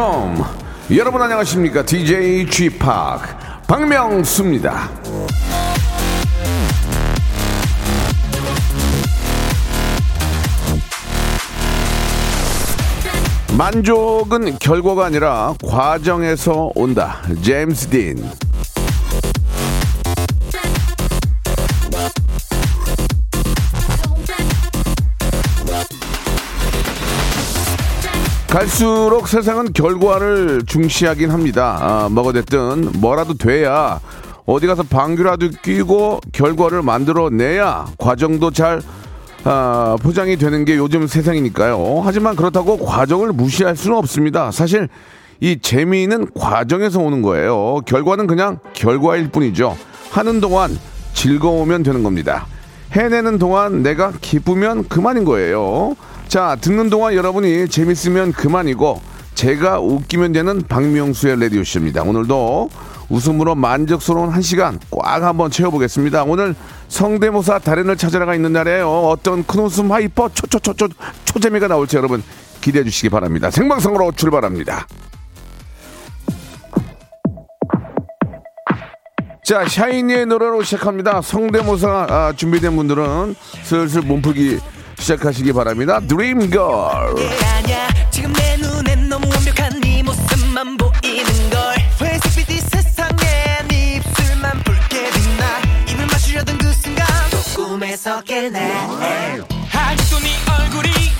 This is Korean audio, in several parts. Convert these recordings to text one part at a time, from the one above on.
welcome. 여러분 안녕하십니까? DJ G Park 박명수입니다. 만족은 결과가 아니라 과정에서 온다. 제임스 딘. 갈수록 세상은 결과를 중시하긴 합니다. 아, 뭐가 됐든 뭐라도 돼야 어디 가서 방귀라도 끼고 결과를 만들어내야 과정도 잘 아, 포장이 되는 게 요즘 세상이니까요. 하지만 그렇다고 과정을 무시할 수는 없습니다. 사실 이 재미는 과정에서 오는 거예요. 결과는 그냥 결과일 뿐이죠. 하는 동안 즐거우면 되는 겁니다. 해내는 동안 내가 기쁘면 그만인 거예요. 자, 듣는 동안 여러분이 재밌으면 그만이고 제가 웃기면 되는 박명수의 라디오쇼입니다. 오늘도 웃음으로 만족스러운 한 시간 꽉 한번 채워보겠습니다. 오늘 성대모사 달인을 찾아라가 있는 날에요. 어떤 큰 웃음 hyper 초초초초 초재미가 나올지 여러분 기대해 주시기 바랍니다. 생방송으로 출발합니다. 자, 샤이니의 노래로 시작합니다. 성대모사 아, 준비된 분들은 슬슬 몸풀기 시작하시기 바랍니다. 드림걸. 네그 꿈에서 깨네 아직도 네 얼굴이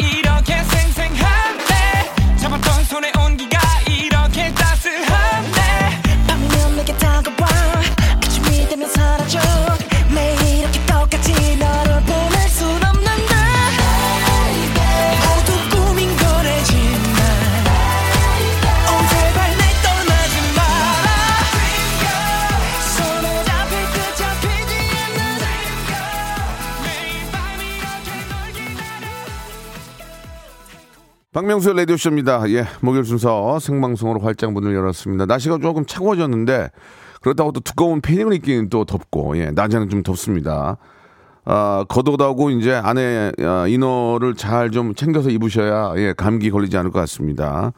박명수의 라디오쇼입니다. 예, 목요일 순서 생방송으로 활짝 문을 열었습니다. 날씨가 조금 차가워졌는데 그렇다고 또 두꺼운 패딩을 입기는 또 덥고 예, 낮에는 좀 덥습니다. 아, 겉옷하고 이제 안에 아, 이너를 잘 좀 챙겨서 입으셔야 예, 감기 걸리지 않을 것 같습니다.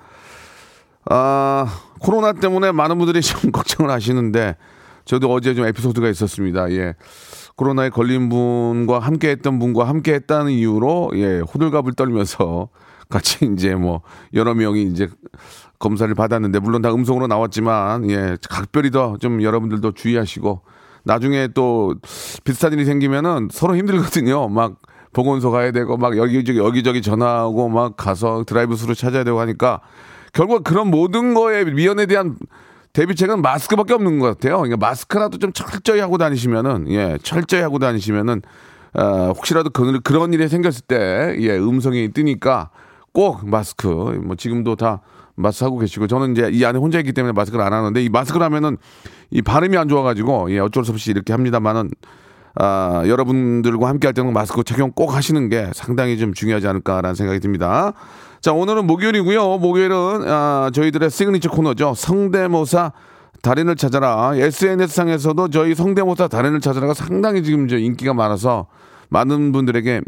아, 코로나 때문에 많은 분들이 좀 걱정을 하시는데 저도 어제 좀 에피소드가 있었습니다. 예. 코로나에 걸린 분과 함께 했던 분과 함께 했다는 이유로 예, 호들갑을 떨면서 같이 이제 뭐 여러 명이 이제 검사를 받았는데 물론 다 음성으로 나왔지만 예, 각별히 더 좀 여러분들도 주의하시고 나중에 또 비슷한 일이 생기면은 서로 힘들거든요. 막 보건소 가야 되고 막 여기저기 여기저기 전화하고 막 가서 드라이브 스루 찾아야 되고 하니까 결국 그런 모든 거에 미연에 대한 대비책은 마스크밖에 없는 것 같아요. 그러니까 마스크라도 좀 철저히 하고 다니시면은 예 철저히 하고 다니시면은 어, 혹시라도 그, 그런 일이 생겼을 때 예 음성이 뜨니까 꼭 마스크 뭐 지금도 다 마스크 하고 계시고 저는 이제 이 안에 혼자 있기 때문에 마스크를 안 하는데 이 마스크를 하면은 이 발음이 안 좋아가지고 예 어쩔 수 없이 이렇게 합니다만은 아, 여러분들과 함께 할 때는 마스크 착용 꼭 하시는 게 상당히 좀 중요하지 않을까라는 생각이 듭니다. 자, 오늘은 목요일이고요. 목요일은 아, 저희들의 시그니처 코너죠. 성대모사 달인을 찾아라. SNS상에서도 저희 성대모사 달인을 찾아라가 상당히 지금 저 인기가 많아서 많은 분들에게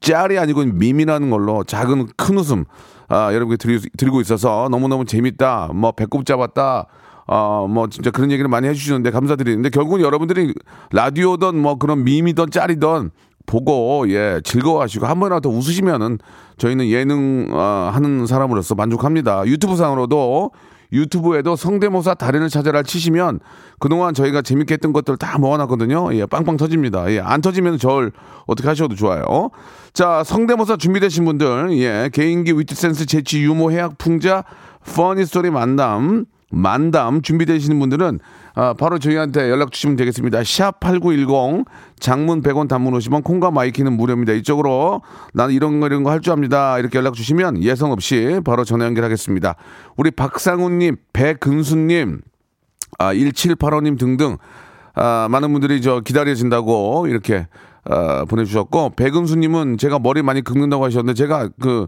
짤이 아니고 밈이라는 걸로 작은 큰 웃음 아, 여러분께 드리, 드리 고 있어서 너무너무 재밌다. 뭐 배꼽 잡았다. 어, 뭐, 진짜 그런 얘기를 많이 해주시는데 감사드리는데 결국은 여러분들이 라디오든 뭐 그런 밈이든 짤이든 보고, 예, 즐거워하시고 한 번이라도 웃으시면은 저희는 예능, 어, 하는 사람으로서 만족합니다. 유튜브 상으로도 유튜브에도 성대모사 달인을 찾아라 치시면 그동안 저희가 재밌게 했던 것들 다 모아놨거든요. 예, 빵빵 터집니다. 예, 안 터지면 절 어떻게 하셔도 좋아요. 자, 성대모사 준비되신 분들, 예, 개인기, 위트센스, 재치, 유머, 해학, 풍자, funny story 만담, 만담 준비되시는 분들은 아, 바로 저희한테 연락 주시면 되겠습니다. 샵 8910 장문 100원 단문 50원 콩과 My K는 무료입니다. 이쪽으로 나는 이런 거 이런 거 할 줄 압니다. 이렇게 연락 주시면 예선 없이 바로 전화 연결하겠습니다. 우리 박상훈 님, 배근수 님, 아, 1785 님 등등 아, 많은 분들이 저 기다려진다고 이렇게 아, 보내주셨고 백은수님은 제가 머리 많이 긁는다고 하셨는데 제가 그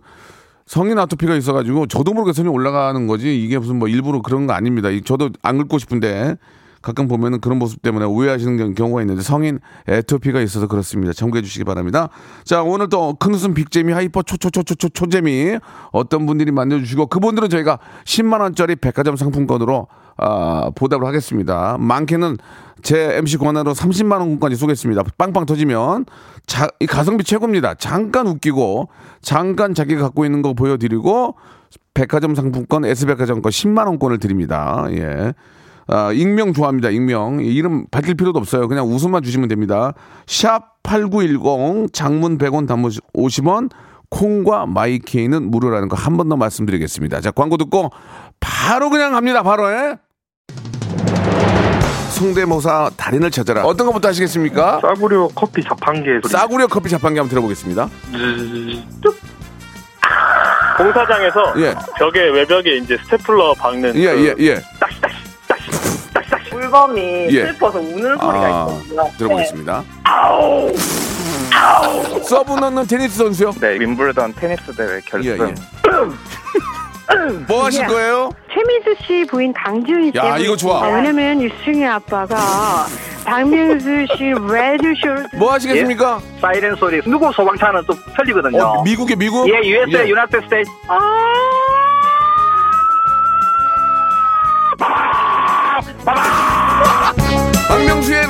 성인 아토피가 있어가지고 저도 모르게 손이 올라가는 거지 이게 무슨 뭐 일부러 그런 거 아닙니다. 이- 저도 안 긁고 싶은데 가끔 보면은 그런 모습 때문에 오해하시는 경- 경우가 있는데 성인 애토피가 있어서 그렇습니다. 참고해 주시기 바랍니다. 자 오늘 또 큰 웃음 big재미 hyper 초초초초초 초재미 어떤 분들이 만들어 주시고 그분들은 저희가 10만 원짜리 백화점 상품권으로 아, 보답을 하겠습니다. 많게는 제 MC 권한으로 30만 원까지 쏘겠습니다. 빵빵 터지면 자, 이 가성비 최고입니다. 잠깐 웃기고 잠깐 자기가 갖고 있는 거 보여드리고 백화점 상품권 S백화점 거 10만 원권을 드립니다. 예. 아, 익명 좋아합니다. 익명. 이름 밝힐 필요도 없어요. 그냥 웃음만 주시면 됩니다. 샵 8910 장문 100원 단문 50원 콩과 마이케이는 무료라는 거 한 번 더 말씀드리겠습니다. 자, 광고 듣고 바로 그냥 갑니다. 바로 예. 성대모사 달인을 찾아라. 어떤 것부터 하시겠습니까? 싸구려 커피 자판기. 싸구려 커피 자판기 한번 들어보겠습니다. 공사장에서 예. 벽에 외벽에 이제 스테플러 박는 예, 그 예, 예. 물범이 예. 슬퍼서 우는 소리가 아, 있거든요. 들어보겠습니다. 서브 넣는 테니스 선수요? 네, 윔블던 테니스 대회 결승. 예, 예. 뭐 하실 거예요? 최민수 씨 부인 강주은 씨. 야, 이거 좋아. 아, 왜냐면 유승희 아빠가 박명수 씨 라디오쇼를 뭐 하시겠습니까? 사이렌 소리. 누구 소방차는 또 틀리거든요. 어, 미국에 미국? 예, USA, 예. United State. 박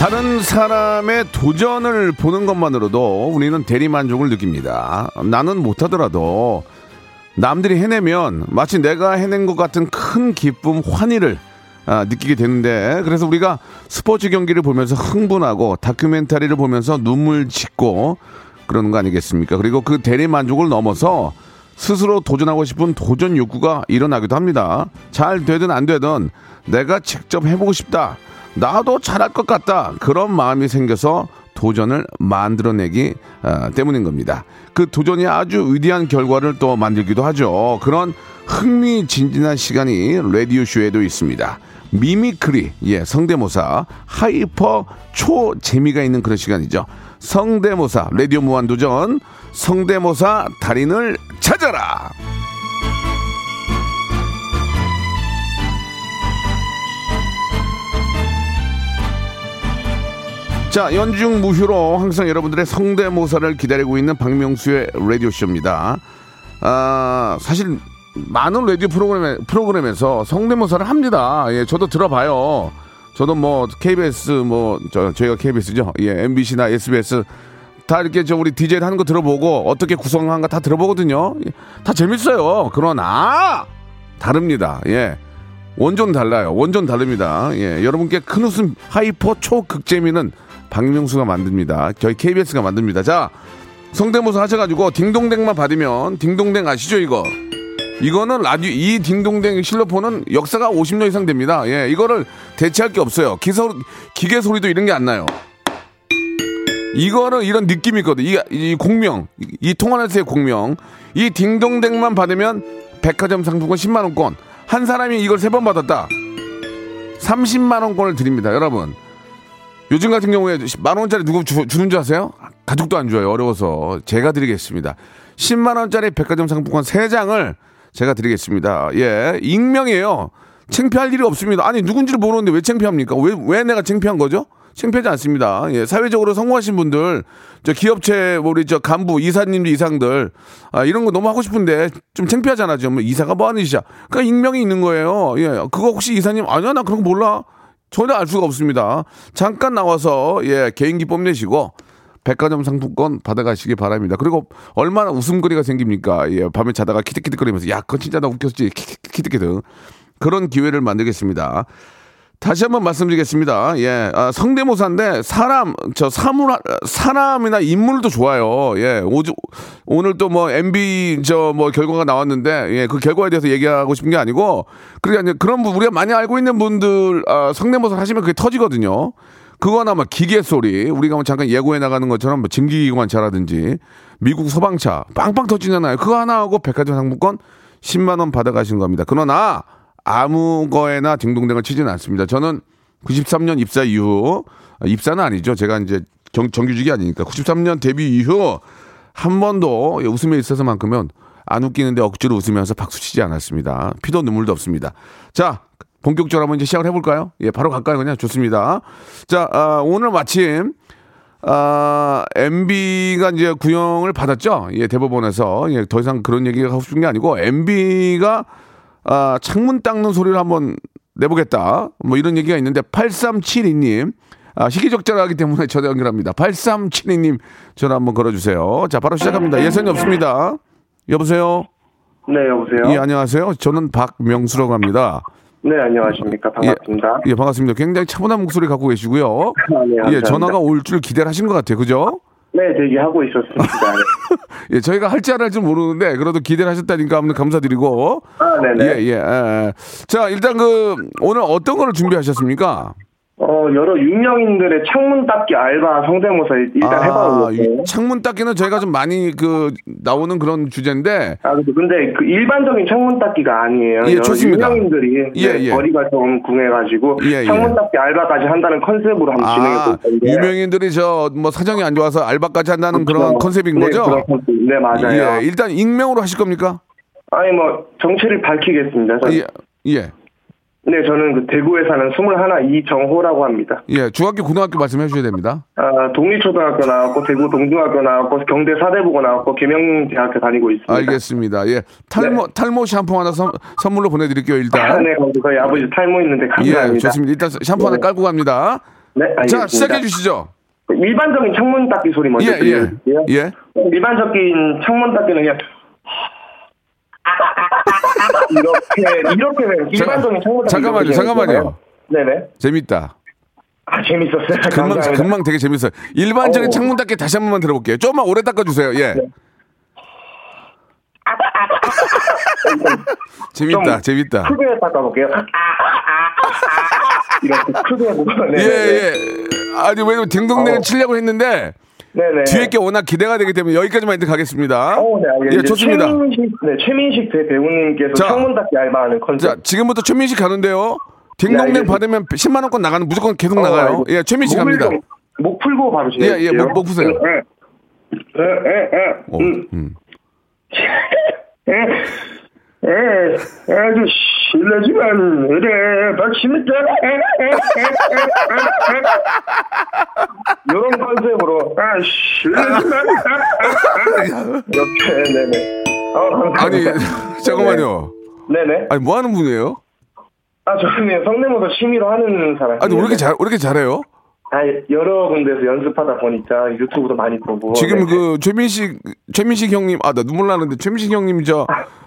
다른 사람의 도전을 보는 것만으로도 우리는 대리만족을 느낍니다. 나는 못하더라도 남들이 해내면 마치 내가 해낸 것 같은 큰 기쁨, 환희를 아, 느끼게 되는데 그래서 우리가 스포츠 경기를 보면서 흥분하고 다큐멘터리를 보면서 눈물 짓고 그러는 거 아니겠습니까? 그리고 그 대리만족을 넘어서 스스로 도전하고 싶은 도전 욕구가 일어나기도 합니다. 잘 되든 안 되든 내가 직접 해보고 싶다. 나도 잘할 것 같다. 그런 마음이 생겨서 도전을 만들어내기 아, 때문인 겁니다. 그 도전이 아주 위대한 결과를 또 만들기도 하죠. 그런 흥미진진한 시간이 라디오 쇼에도 있습니다. mimicry, 예, 성대모사, hyper 초 재미가 있는 그런 시간이죠. 성대모사, 라디오 무한도전, 성대모사 달인을 찾아라! 자, 연중 무휴로 항상 여러분들의 성대모사를 기다리고 있는 박명수의 라디오쇼입니다. 아, 사실 많은 라디오 프로그램에, 프로그램에서 성대모사를 합니다. 예, 저도 들어봐요. 저도 뭐 KBS 뭐 저, 저희가 KBS죠. 예, MBC나 SBS 다 이렇게 저 우리 DJ 하는 거 들어보고 어떻게 구성한가 다 들어보거든요. 예, 다 재밌어요. 그러나 다릅니다. 예. 완전 달라요. 완전 다릅니다. 예, 여러분께 큰 웃음 hyper 초극재미는 박명수가 만듭니다. 저희 KBS가 만듭니다. 자, 성대모사 하셔가지고 딩동댕만 받으면 딩동댕 아시죠 이거? 이거는 라디오 이 딩동댕 실로폰은 역사가 50년 이상 됩니다. 예, 이거를 대체할 게 없어요. 기소, 기계 소리도 이런 게 안 나요. 이거는 이런 느낌이 있거든. 이, 이 공명, 이, 이 통화에서의 공명. 이 딩동댕만 받으면 백화점 상품권 10만 원권. 한 사람이 이걸 세 번 받았다. 30만 원권을 드립니다, 여러분. 요즘 같은 경우에 만 원짜리 누구 주, 주는 줄 아세요? 가족도 안 줘요. 어려워서 제가 드리겠습니다. 10만 원짜리 백화점 상품권 3장을 제가 드리겠습니다. 예, 익명이에요. 창피할 일이 없습니다. 아니 누군지를 모르는데 왜 창피합니까? 왜, 왜 내가 창피한 거죠? 창피하지 않습니다. 예, 사회적으로 성공하신 분들, 저 기업체 뭐 우리 저 간부 이사님들 이상들 아, 이런 거 너무 하고 싶은데 좀 창피하잖아. 좀 이사가 뭐 하는 짓이야. 그러니까 익명이 있는 거예요. 예, 그거 혹시 이사님 아니야 나 그런 거 몰라. 전혀 알 수가 없습니다. 잠깐 나와서 예 개인기 뽐내시고 백화점 상품권 받아가시기 바랍니다. 그리고 얼마나 웃음거리가 생깁니까? 예, 밤에 자다가 키득키득거리면서 야, 그건 진짜 나 웃겼지. 키득키득. 그런 기회를 만들겠습니다. 다시 한번 말씀드리겠습니다. 예, 아, 성대모사인데 사람 저 사물 사람이나 인물도 좋아요. 예, 오주, 오늘 또 뭐 MB 저 뭐 결과가 나왔는데 예, 그 결과에 대해서 얘기하고 싶은 게 아니고 그러니까 이제 그런 분 우리가 많이 알고 있는 분들 아, 성대모사 하시면 그게 터지거든요. 그거나 뭐 기계 소리 우리가 뭐 잠깐 예고해 나가는 것처럼 뭐 증기기관차라든지 미국 소방차 빵빵 터지잖아요. 그거 하나 하고 백화점 상품권 10만 원 받아가시는 겁니다. 그러나 아무 거에나 딩동댕을 치지는 않습니다. 저는 93년 입사 이후 아, 입사는 아니죠. 제가 이제 정, 정규직이 아니니까 93년 데뷔 이후 한 번도 웃음에 있어서만큼은 안 웃기는데 억지로 웃으면서 박수 치지 않았습니다. 피도 눈물도 없습니다. 자, 본격적으로 한번 이제 시작을 해볼까요? 예, 바로 갈까요? 그냥 좋습니다. 자, 아, 오늘 마침 아, MB가 이제 구형을 받았죠. 예, 대법원에서. 예, 더 이상 그런 얘기가 하고 싶은 게 아니고 MB가 아, 창문 닦는 소리를 한번 내보겠다. 뭐 이런 얘기가 있는데 8372님 아, 시기적절하기 때문에 전화 연결합니다. 8372님 전화 한번 걸어주세요. 자, 바로 시작합니다. 예선이 없습니다. 여보세요? 네, 여보세요? 예, 안녕하세요. 저는 박명수라고 합니다. 네, 안녕하십니까. 반갑습니다. 예, 반갑습니다. 굉장히 차분한 목소리 갖고 계시고요. 아, 네, 예. 전화가 올 줄 기대를 하신 것 같아요. 그죠? 네, 대기하고 있었습니다. 네. 예, 저희가 할지 안 할지 모르는데 그래도 기대를 하셨다니까 한번 감사드리고. 아, 네네. 예, 예, 예. 자, 일단 그 오늘 어떤 거를 준비하셨습니까? 어, 여러 유명인들의 창문 닦기 알바 성대모사 일단 해봐보고. 이 창문 닦기는 저희가 좀 많이 그 나오는 그런 주제인데 아, 근데- 그 일반적인 창문 닦기가 아니에요. 예, 좋습니다. 유명인들이 예, 네, 예. 거리가 좀 궁해가지고 예, 예. 창문 닦기 알바까지 한다는 컨셉으로 한번 진행해 아, 볼 건데. 유명인들이 저 뭐 사정이 안 좋아서 알바까지 한다는 그런 그렇죠. 컨셉인 네, 거죠? 그런 컨셉. 네, 맞아요. 예, 일단 익명으로 하실 겁니까? 아니 뭐 정체를 밝히겠습니다. 저- 예. 예. 네, 저는 그 대구에 사는 21 이정호라고 합니다. 예, 중학교, 고등학교 말씀해 주셔야 됩니다. 아, 독립초등학교 나왔고 대구 동중학교 나왔고 경대 사대보고 나왔고 계명대학교 다니고 있습니다. 알겠습니다. 예. 탈모, 탈모 샴푸 하나 선, 선물로 보내드릴게요, 아, 일단. 네, 감사합니다. 저희 아버지 탈모 있는데 예, 감사합니다. 좋습니다. 일단 샴푸 하나 네. 깔고 갑니다. 네, 알겠습니다. 자, 시작해 주시죠. 일반적인 창문 닦기 소리 먼저 예, 예. 들려드릴게요. 예. 일반적인 창문 닦기는 그냥 이렇게 이렇게. 일반적인 닦기 잠깐만요, 잠깐만요. 네네. 재밌다. 아 재밌었어요. 금방, 감사합니다. 금방 되게 재밌어요. 일반적인 어. 창문 닦기 다시 한 번만 들어볼게요. 조금만 오래 닦아주세요. 예. 네. 재밌다, 좀 재밌다. 크게 닦아볼게요. 이렇게 크게. 예, 네네네. 예. 아니, 왜냐면 딩동댕을 어. 치려고 했는데, 네네. 뒤에 게 워낙 기대가 되기 때문에 여기까지만 일단 가겠습니다. 어, 네, 알겠습니다. 예, 좋습니다. 최민식, 네, 최민식 배 배우님께서 자. 창문 닦기 알바하는 컨셉. 자, 지금부터 최민식 가는데요. 네, 딩동댕 알겠습니다. 받으면 10만 원권 나가는 무조건 계속 어, 나가요. 알고. 예, 최민식 갑니다. 좀- 목 풀고 바로 예, 진행할게요. 예, 목- 목 푸세요. 예, 예, 예, 예. 어, 음. 음. 예, 예, 아주 실례지만 그래 박십니다. 이런 컨셉으로 아 실례지만 이렇게 네네. 어, 아니. 잠깐만요. 네네. 아니, 뭐 하는 분이에요? 아 저는 성대모사 취미로 하는 사람. 아니, 왜 이렇게 잘, 왜 이렇게 잘해요? 아 여러 군데서 연습하다 보니까 유튜브도 많이 보고. 지금 네. 그 최민식, 최민식 형님, 아, 나 눈물 나는데 최민식 형님 저,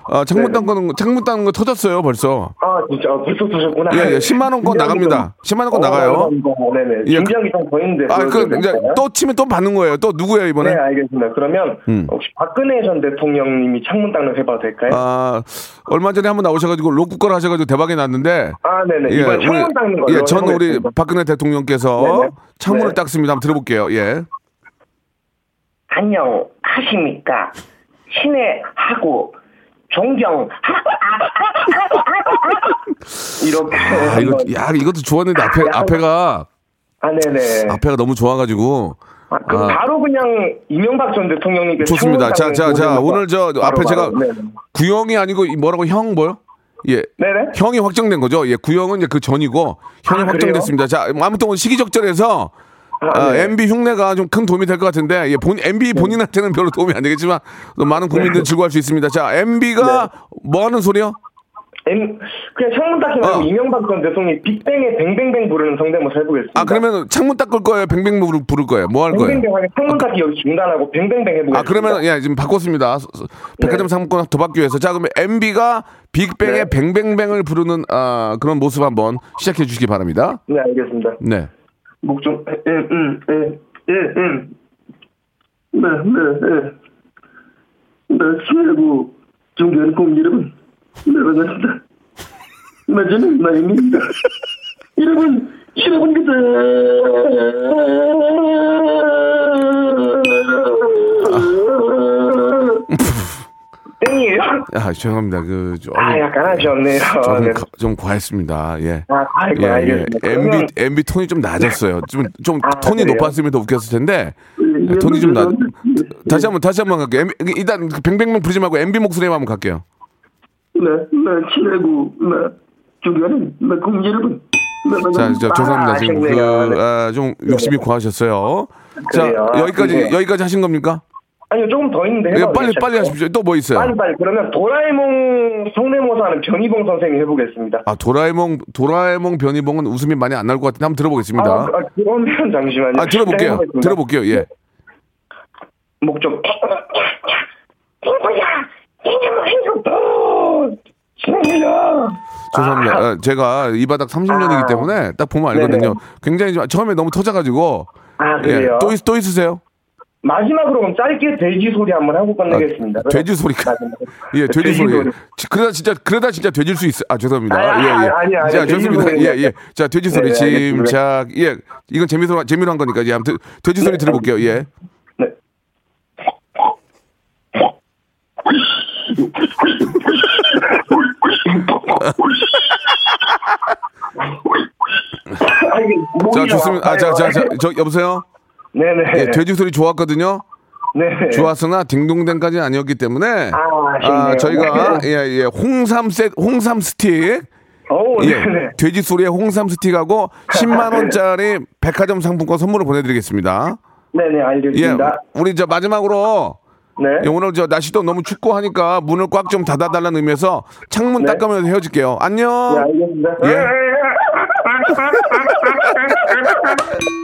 아, 창문. 닦는 거, 창문 닦는 거 터졌어요, 벌써. 아 진짜 아, 벌써 두셨구나. 예, 예, 10만원권 나갑니다. 10만원권 나가요. 어, 네네. 예, 준비한 게좀 더 있는데. 아, 그, 이제 될까요? 또 치면 또 받는 거예요. 또 누구예요, 이번에? 네, 알겠습니다. 그러면 음. 혹시 박근혜 전 대통령님이 창문 닦는 거 해봐도 될까요? 아, 아, 얼마 전에 한번 나오셔가지고 로쿠걸 하셔가지고 대박이 났는데. 네네. 이번 창문 닦는 거. 예, 전 우리 박근혜 대통령께서 네네. 창문을 네. 닦습니다. 한번 들어볼게요. 예. 안녕하십니까. 친애하고 존경. 이렇게. 아, 이거, 야, 이것도 좋았는데 앞에, 앞에가, 아, 네네. 앞에가 너무 좋아가지고. 아, 그럼 아. 바로 그냥 이명박 전 대통령님께 좋습니다. 자, 창문 자, 오늘 저 바로 앞에 제가 바로. 네네. 구형이 아니고 이 뭐라고 형 뭐요? 예. 네네. 형이 확정된 거죠. 예, 구형은 이제 그 전이고 형이 아, 확정됐습니다. 자, 아무튼 오늘 시기적절해서 아, 아, 네. MB 흉내가 좀 큰 도움이 될 것 같은데 예, 본 MB 본인한테는 별로 도움이 안 되겠지만 또 많은 국민들 이 즐거워할 수 있습니다. 자, MB가 뭐 하는 소리요? M 그냥 창문 닦기 말고 어. 이명박 전 대통령이 빅뱅의 뱅뱅뱅 부르는 성대모사 해보겠습니다. 아 그러면 창문 닦을 거예요? 뱅뱅 부를, 부를 거예요? 뭐 할 거예요? 뱅뱅뱅 하게 창문 닦기 여기 중단하고 뱅뱅뱅 해보겠습니다. 아 그러면 예 지금 바꿨습니다. 백화점 상품권 더 받기 위해서 자 그러면 MB가 빅뱅의 네. 뱅뱅뱅을 부르는 아 그런 모습 한번 시작해 주시기 바랍니다. 네 알겠습니다. 네. 목좀 예예예 예 네 네 예 네 최고 존경하는 국민 여러분 네 반갑습니다. 맞아는 나입니다. 여러분 여러분께서 땡이에요? 아 죄송합니다. 그 좀, 아 약간 아쉬웠네요. 좀, 네. 가- 좀 과했습니다. 예. 아, 아이고, 알겠습니다. MB 그러면- MB 톤이 좀 낮았어요. 좀 좀 아, 톤이 그래요? 높았으면 더 웃겼을 텐데 예, 톤이 좀 낮. 다시 한 번 다시 한 번 갈게요. MB, 일단 그 뱅뱅뱅 부르지 말고 MB 목소리만 한번 갈게요. 네, 네, 친하고, 네, 네. 네, 자, 저, 죄송합니다. 아, 지금 그. 네. 아, 좀 욕심이 과하셨어요. 자, 그래요? 여기까지, 네. 여기까지 하신 겁니까? 아니요, 조금 더 있는데. 예, 빨리, 괜찮을까요? 빨리 하십시오. 또 뭐 있어요? 빨리, 빨리. 그러면 도라에몽 성대모사 하는 변희봉 선생님 해보겠습니다. 아, 도라에몽, 도라에몽 변희봉은 웃음이 많이 안 날 것 같은데 한번 들어보겠습니다. 아, 아, 그러면 잠시만요. 아, 들어볼게요. 네, 해보겠습니다. 들어볼게요. 예. 목 좀. 친구야, 이놈의 행동 친구야. 죄송합니다. 아, 제가 이 바닥 30년이기 아. 때문에 딱 보면 알거든요. 네네. 굉장히 좀 처음에 너무 터져가지고. 아, 예. 그래요? 또, 있, 또 있으세요? 마지막으로 그럼 짧게 돼지 소리 한번 하고 끝내겠습니다. 아, 돼지 소리가. 예, 돼지, 돼지 소리. 소리. 지- 그러다 진짜, 그러다 진짜 돼질 수 있어. 아, 죄송합니다. 아, 예, 예. 아니, 아니, 자, 좋습니다. 소리. 예, 예. 자, 돼지 소리. 네, 알겠습니다. 침착. 예. 이건 재미로, 재미로 한 거니까. 예, 아무튼 돼지 소리 들어볼게요. 예. 네. 아, 자, 좀 좋습니다. 아, 자, 자, 자, 저, 여보세요? 네네. 예, 돼지 소리 좋았거든요. 네. 좋았으나 딩동댕까지는 아니었기 때문에 아, 아. 저희가 예, 예, 홍삼 세 홍삼 스틱 오, 예, 네네. 돼지 소리에 홍삼 스틱하고 10만 원짜리 백화점 상품권 선물로 보내드리겠습니다. 네네, 예, 알겠습니다. 우리 저 마지막으로 네. 예, 오늘 저 날씨도 너무 춥고 하니까 문을 꽉 좀 닫아달라는 의미에서 창문 네. 닦으면서 헤어질게요. 안녕. 네, 알겠습니다. 예.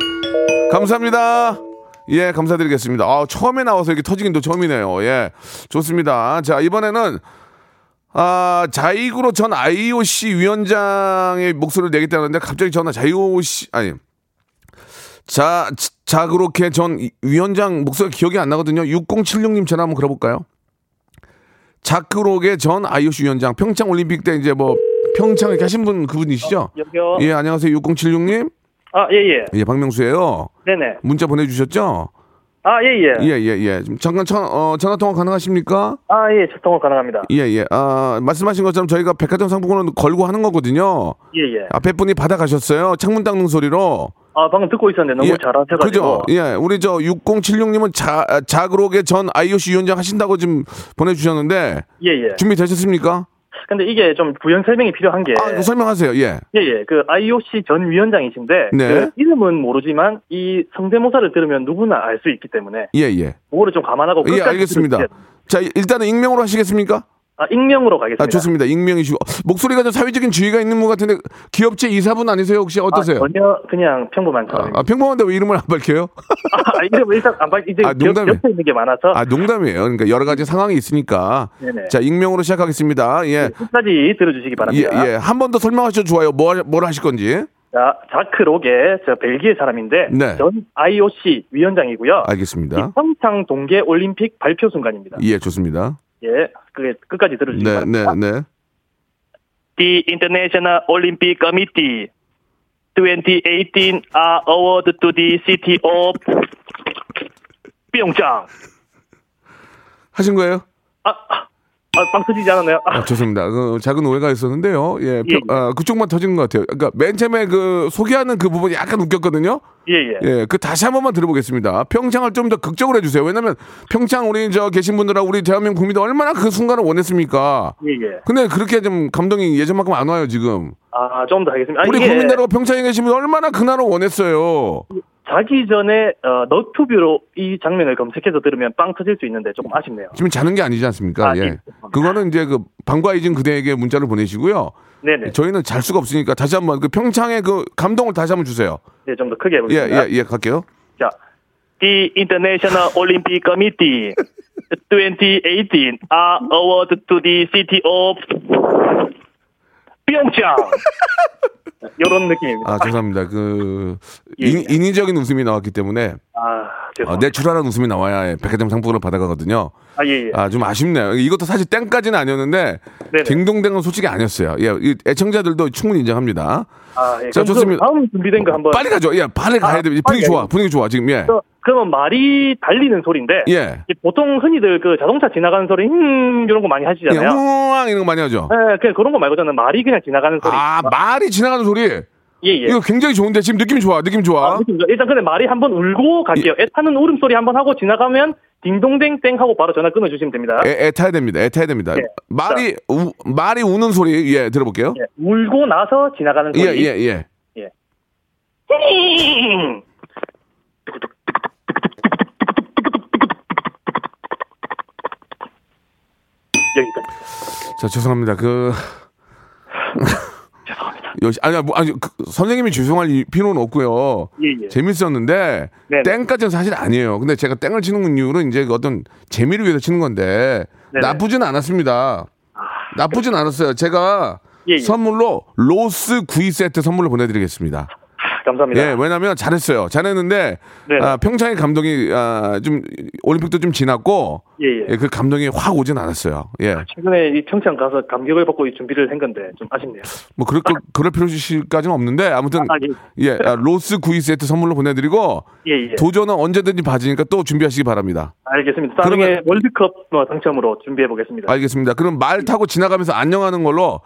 감사합니다. 예, 감사드리겠습니다. 아, 처음에 나와서 이렇게 터지긴 또 처음이네요. 예, 좋습니다. 자, 이번에는 아, 자이구로 전 IOC 위원장의 목소리를 내겠다는데 갑자기 전화 자이오씨 아니 자, 자 그렇게 전 이- 위원장 목소리 기억이 안 나거든요. 6076님 전화 한번 걸어볼까요? 자크록의 전 IOC 위원장 평창 올림픽 때 이제 뭐 평창에 계신 분 그분이시죠? 여기요. 예, 안녕하세요. 6076님. 아, 예, 예. 예, 박명수예요. 네네. 문자 보내주셨죠? 아, 예, 예. 예, 예, 예. 좀 잠깐 전, 어, 전화 통화 가능하십니까? 아, 예, 채통화 가능합니다. 예, 예. 아, 말씀하신 것처럼 저희가 백화점 상품권을 걸고 하는 거거든요. 예, 예. 앞에 분이 받아가셨어요. 창문 닦는 소리로. 아, 방금 듣고 있었는데 너무 예, 잘하셔가지고. 그죠? 예, 우리 저 6076님은 자, 자그록의 전 IOC 위원장 하신다고 지금 보내주셨는데 예, 예. 준비되셨습니까? 근데 이게 좀 부연 설명이 필요한 게. 아, 설명하세요. 예. 예, 예. 그 IOC 전 위원장이신데. 네. 그 이름은 모르지만 이 성대모사를 들으면 누구나 알 수 있기 때문에. 예, 예. 그거를 좀 감안하고. 예, 알겠습니다. 자, 일단은 익명으로 하시겠습니까? 아, 익명으로 가겠습니다. 아, 좋습니다. 익명이시고. 목소리가 좀 사회적인 지위가 있는 분 같은데, 기업체 이사분 아니세요? 혹시 어떠세요? 아, 전혀 그냥 평범한 아, 사람입니다. 아, 평범한데 왜 이름을 안 밝혀요? 아, 이름 일단 안 봐. 이제 아, 농담이에요. 옆에 있는 게 많아서. 아, 농담이에요. 그러니까 여러 가지 상황이 있으니까. 네네. 자, 익명으로 시작하겠습니다. 예. 끝까지 들어주시기 예, 바랍니다. 예. 한 번 더 설명하셔도 좋아요. 뭐, 하- 뭘 하실 건지. 자, 자크 록의 저 벨기에 사람인데 네. 전 IOC 위원장이고요. 알겠습니다. 이 평창 동계 올림픽 발표 순간입니다. 예, 좋습니다. 예, 그게 끝까지 들어주시기 네, 바랍니다. 네, 네. The International Olympic Committee 2018 are awarded to the city of 평창. 하신 거예요? 아, 아, 아, 빵 터지지 않았나요? 아, 아, 좋습니다. 그 작은 오해가 있었는데요. 예, 예. 평- 아, 그쪽만 터진 것 같아요. 그러니까 맨 처음에 그 소개하는 그 부분이 약간 웃겼거든요. 예, 예. 예, 그 다시 한 번만 들어보겠습니다. 평창을 좀 더 극적으로 해주세요. 왜냐면 평창 우리 저 계신 분들하고 우리 대한민국 국민들 얼마나 그 순간을 원했습니까? 예, 예. 근데 그렇게 좀 감동이 예전만큼 안 와요 지금. 아, 좀 더 하겠습니다. 아, 우리 이게 국민들하고 평창에 계신 분 얼마나 그날을 원했어요. 자기 전에 어, 너튜브로 이 장면을 검색해서 들으면 빵 터질 수 있는데 조금 아쉽네요. 지금 자는 게 아니지 않습니까? 아, 예. 예. 그거는 이제 그 방과 이진 그대에게 문자를 보내시고요. 네네. 저희는 잘 수가 없으니까 다시 한번 그 평창의 그 감동을 다시 한번 주세요. 네, 좀 더 크게 예, 해보겠습니다. 예, 예, 갈게요. 자, The International Olympic Committee 2018 are awarded to the city of 평창. 이런 느낌입니다. 아, 죄송합니다. 그 예, 인, 예. 인위적인 웃음이 나왔기 때문에 아, 어, 죄송합니다. 내추럴한 웃음이 나와야 백화점 상품을 받아가거든요. 아, 예, 예. 아, 좀 아쉽네요. 이것도 사실 땡까지는 아니었는데. 딩동댕은 솔직히 아니었어요. 예, 이 애청자들도 충분히 인정합니다. 아, 예. 자, 그럼 좋습니다. 다음 준비된 거 한번. 빨리 가죠. 예, 빨리 가야 아, 됩니다. 분위기 좋아. 가야죠. 분위기 좋아. 지금 예. 그- 그러면 말이 달리는 소리인데 예. 이 보통 흔히들 그 자동차 지나가는 소리 음 이런 거 많이 예, 하시잖아요. 우왕 이런 거 많이 하죠. 예, 그냥 그런 거 말고 저는 말이 그냥 지나가는 소리. 아, 말이 지나가는 소리. 예, 예. 이거 굉장히 좋은데 지금 느낌이 좋아. 느낌 좋아. 아, 느낌이죠. 일단 근데 말이 한번 울고 갈게요. 애 타는 울음소리 한번 하고 지나가면 딩동댕땡 하고 바로 전화 끊어주시면 됩니다. 애, 애 타야 됩니다. 애 타야 됩니다. 예. 말이 우, 말이 우는 소리 예 들어볼게요. 예, 울고 나서 지나가는 예 소리. 예 예. 띵! 여기까지. 자 죄송합니다. 그. 역시 아니 뭐 아니 그, 선생님이 죄송할 이- 필요는 없고요. 예, 예. 재밌었는데 네네. 땡까지는 사실 아니에요. 근데 제가 땡을 치는 이유는 이제 그 어떤 재미를 위해서 치는 건데 네네. 나쁘진 않았습니다. 나쁘진 않았어요. 제가 예, 예. 선물로 로스 구이 세트 선물로 보내드리겠습니다. 감사합니다. 예, 왜냐면 잘했어요. 잘했는데 네네. 아, 평창의 감동이 아, 좀 올림픽도 좀 지났고 예, 예. 예, 그 감동이 확 오진 않았어요. 예, 최근에 이 평창 가서 감격을 받고 이 준비를 한 건데 좀 아쉽네요. 뭐 그럴 거- 그럴 필요까지는 없는데 아무튼 아, 예, 아, 로스 구이 세트 선물로 보내드리고 예, 예. 도전은 언제든지 봐주니까 또 준비하시기 바랍니다. 알겠습니다. 나중에 그러면- 월드컵 뭐 당첨으로 준비해 보겠습니다. 알겠습니다. 그럼 말 타고 지나가면서 안녕하는 걸로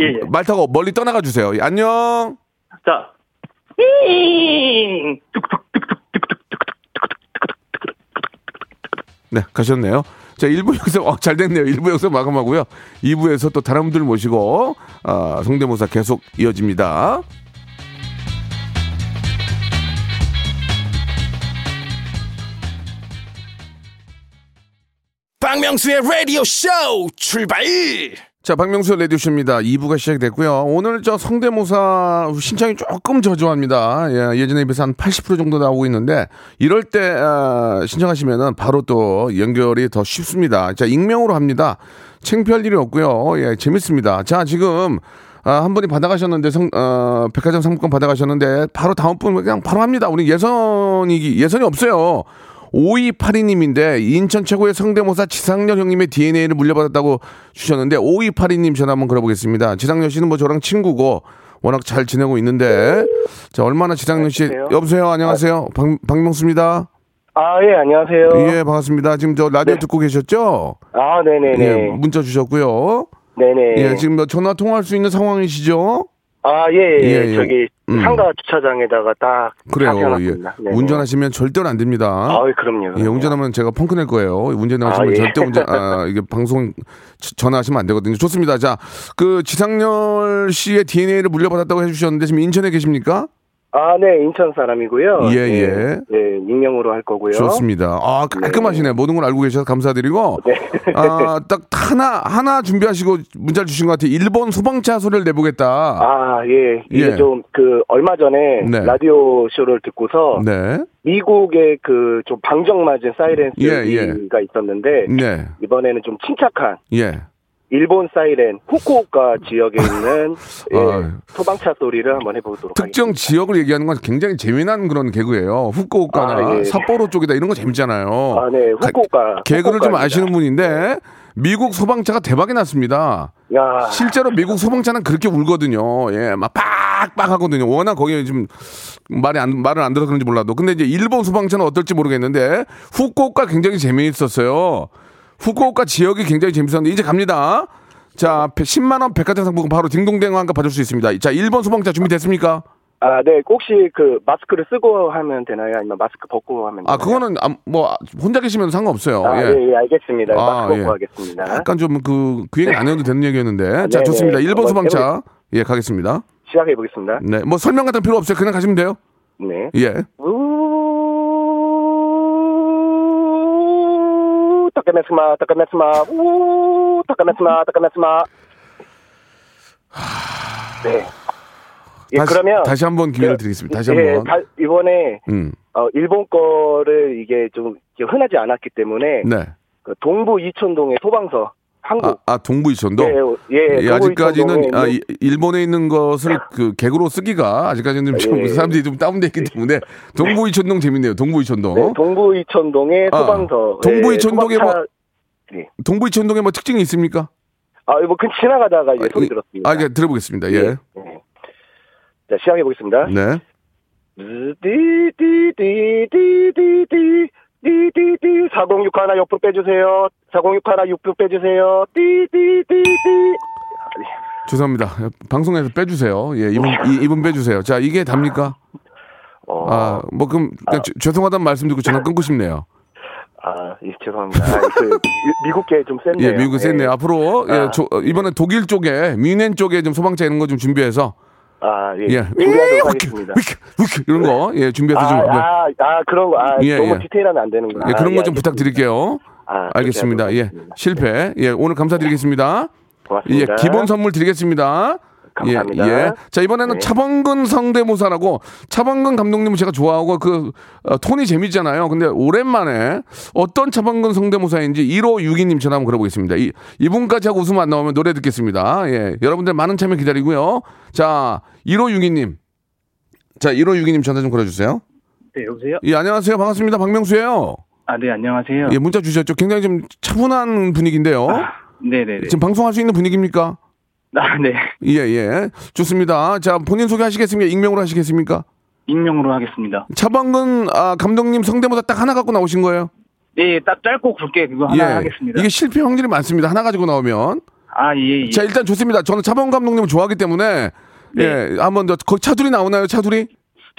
예, 예. 말 타고 멀리 떠나가 주세요. 예, 안녕. 자. 띵! 네, 가셨네요. 자, 1부 여기서, 어, 잘 됐네요. 1부 여기서 마감하고요. 2부에서 또 다른 분들 모시고, 아, 성대모사 계속 이어집니다. 박명수의 라디오 쇼 출발 자, 박명수 레디오쇼입니다. 2부가 시작됐고요. 오늘 저 성대모사 신청이 조금 저조합니다. 예, 예전에 비해서 한 80% 정도 나오고 있는데, 이럴 때, 아, 신청하시면은 바로 또 연결이 더 쉽습니다. 자, 익명으로 합니다. 창피할 일이 없고요. 예, 재밌습니다. 자, 지금, 아, 한 분이 받아가셨는데, 성, 어, 백화점 상품권 받아가셨는데, 바로 다음 분 그냥 바로 합니다. 우리 예선이, 예선이 없어요. 5282님인데 인천 최고의 성대모사 지상렬 형님의 DNA를 물려받았다고 주셨는데 5282님 전화 한번 걸어보겠습니다. 지상렬 씨는 뭐 저랑 친구고 워낙 잘 지내고 있는데 자 얼마나 지상렬 씨 여보세요? 안녕하세요 박, 박명수입니다. 아, 예, 안녕하세요. 예 반갑습니다. 지금 저 라디오 네. 듣고 계셨죠? 아, 네네네. 예 문자 주셨고요. 네네. 예 지금 뭐 전화 통화할 수 있는 상황이시죠? 아, 예, 예. 예, 예. 저기, 음. 상가 주차장에다가 딱. 그래요. 예. 네네. 운전하시면 절대로 안 됩니다. 아, 그럼요. 예, 운전하면 제가 펑크 낼 거예요. 운전하시면 아, 예. 절대 운전, 아, 이게 방송 저- 전화하시면 안 되거든요. 좋습니다. 자, 그 지상렬 씨의 DNA를 물려받았다고 해 주셨는데 지금 인천에 계십니까? 아, 네, 인천 사람이고요. 예, 네, 예. 네, 익명으로 할 거고요. 좋습니다. 아, 깔끔하시네. 모든 걸 알고 계셔서 감사드리고. 네. 아, 딱 하나, 하나 준비하시고 문자를 주신 것 같아요. 일본 소방차 소리를 내보겠다. 아, 예. 이게 예. 좀, 그, 얼마 전에 네. 라디오 쇼를 듣고서 네. 미국의 그 좀 방정맞은 사이렌 예, 예. 있었는데 네. 이번에는 좀 침착한 예. 일본 사이렌 후쿠오카 지역에 있는 예, 아. 소방차 소리를 한번 해보도록 특정 하겠습니다. 지역을 얘기하는 건 굉장히 재미난 그런 개그예요. 후쿠오카나 아, 예. 삿포로 쪽이다 이런 거 재밌잖아요. 아, 네, 후쿠오카. 개그를 좀 후쿠오카입니다. 아시는 분인데 미국 소방차가 대박이 났습니다. 야, 실제로 미국 소방차는 그렇게 울거든요. 예, 막 빡빡 하거든요. 워낙 거기에 좀 말이 안, 말을 안 들어서 그런지 몰라도. 근데 이제 일본 소방차는 어떨지 모르겠는데 후쿠오카 굉장히 재미있었어요. 후쿠오카 지역이 굉장히 재밌었는데 이제 갑니다. 자, 10만 원 백화점 상품권 바로 딩동댕 한가 받을 수 있습니다. 자, 일본 소방차 준비됐습니까? 아, 네, 혹시 그 마스크를 쓰고 하면 되나요? 아니면 마스크 벗고 하면 되나요? 아, 그거는 아, 뭐 혼자 계시면 상관없어요. 아, 예. 예, 예, 알겠습니다. 아, 마스크 벗고 예. 하겠습니다. 약간 좀 그그 얘기 안 해도 되는 얘기였는데. 자, 네네. 좋습니다. 일본 한번 소방차. 예, 가겠습니다. 시작해 보겠습니다. 네. 뭐 설명 같은 필요 없어요. 그냥 가시면 돼요. 네. 예. 우 타카메스마. 네. 예, 다시, 그러면 다시 한 번 기회를 예, 드리겠습니다. 다시 예, 한 번. 다- 이번에 음. 어, 일본 거를 이게 좀 흔하지 않았기 때문에 네. 그 동부 이촌동의 소방서 한국 아, 아 동부 이천도. 예, 예, 예, 아직까지는 아, 일본에 있는 것을 그 개그로 쓰기가 아직까지는 좀 예. 사람들이 좀 다운돼 있기 때문에 동부 이천동 재밌네요. 동부 이천동. 네, 동부 이촌동의 아, 소방서 동부 예, 이촌동에 뭐- 예. 동부 이천동에 뭐 특징이 있습니까? 아 이거 그 지나가다가 이제 소리 이- 들었습니다. 아, 예, 들어보겠습니다. 예. 예. 자 시작해 보겠습니다. 네. 띠띠띠띠띠띠 띠띠띠 406 하나 옆으로 빼주세요. 406 하나 옆으로 빼주세요. 띠띠띠띠. 죄송합니다. 방송에서 빼주세요. 예, 이분 이, 이분 빼주세요. 자, 이게 답니까? 어, 아, 뭐 그럼 죄- 죄송하다는 말씀 듣고 전화 끊고 싶네요. 아, 예, 죄송합니다. 아, 그, 미- 미국계 좀 센데요. 예, 미국 셌네요. 앞으로 예, 아. 조- 어, 이번에 독일 쪽에 미넨 쪽에 좀 소방차 이런 거 좀 준비해서 아, 예. 예, 준비하도록 하겠습니다. 위크, 위크 이런 거 예, 준비해서 아, 좀 아, 아, 그런 거, 아, 예, 너무 예. 디테일하면 안 되는구나. 예, 그런 아, 거좀 예, 부탁드릴게요. 아, 알겠습니다. 예. 실패. 예, 오늘 감사드리겠습니다. 예, 고맙습니다. 기본 선물 드리겠습니다. 감사합니다. 예, 예. 자, 이번에는 네. 차범근 성대모사라고 차범근 감독님을 제가 좋아하고 그 어, 톤이 재밌잖아요. 근데 오랜만에 어떤 차범근 성대모사인지 1562님 전화 한번 걸어보겠습니다. 이, 이분까지 하고 웃음 안 나오면 노래 듣겠습니다. 예. 여러분들 많은 참여 기다리고요. 자, 1562님. 자, 1562님 전화 좀 걸어주세요. 네, 여보세요? 예, 안녕하세요. 반갑습니다. 박명수예요 아, 네, 안녕하세요. 예, 문자 주셨죠. 굉장히 좀 차분한 분위기인데요. 네네네. 지금 방송할 수 있는 분위기입니까? 아, 네. 예, 예. 좋습니다. 자, 본인 소개하시겠습니까? 익명으로 하시겠습니까? 익명으로 하겠습니다. 차범근 아, 감독님 성대모사 딱 하나 갖고 나오신 거예요? 네, 딱 짧고 굵게 그거 하나 예. 하겠습니다. 이게 실패 확률이 많습니다. 하나 가지고 나오면. 아, 예, 예. 자, 일단 좋습니다. 저는 차범근 감독님을 좋아하기 때문에 네. 예, 한번 더 거기 차둘이 나오나요? 차둘이?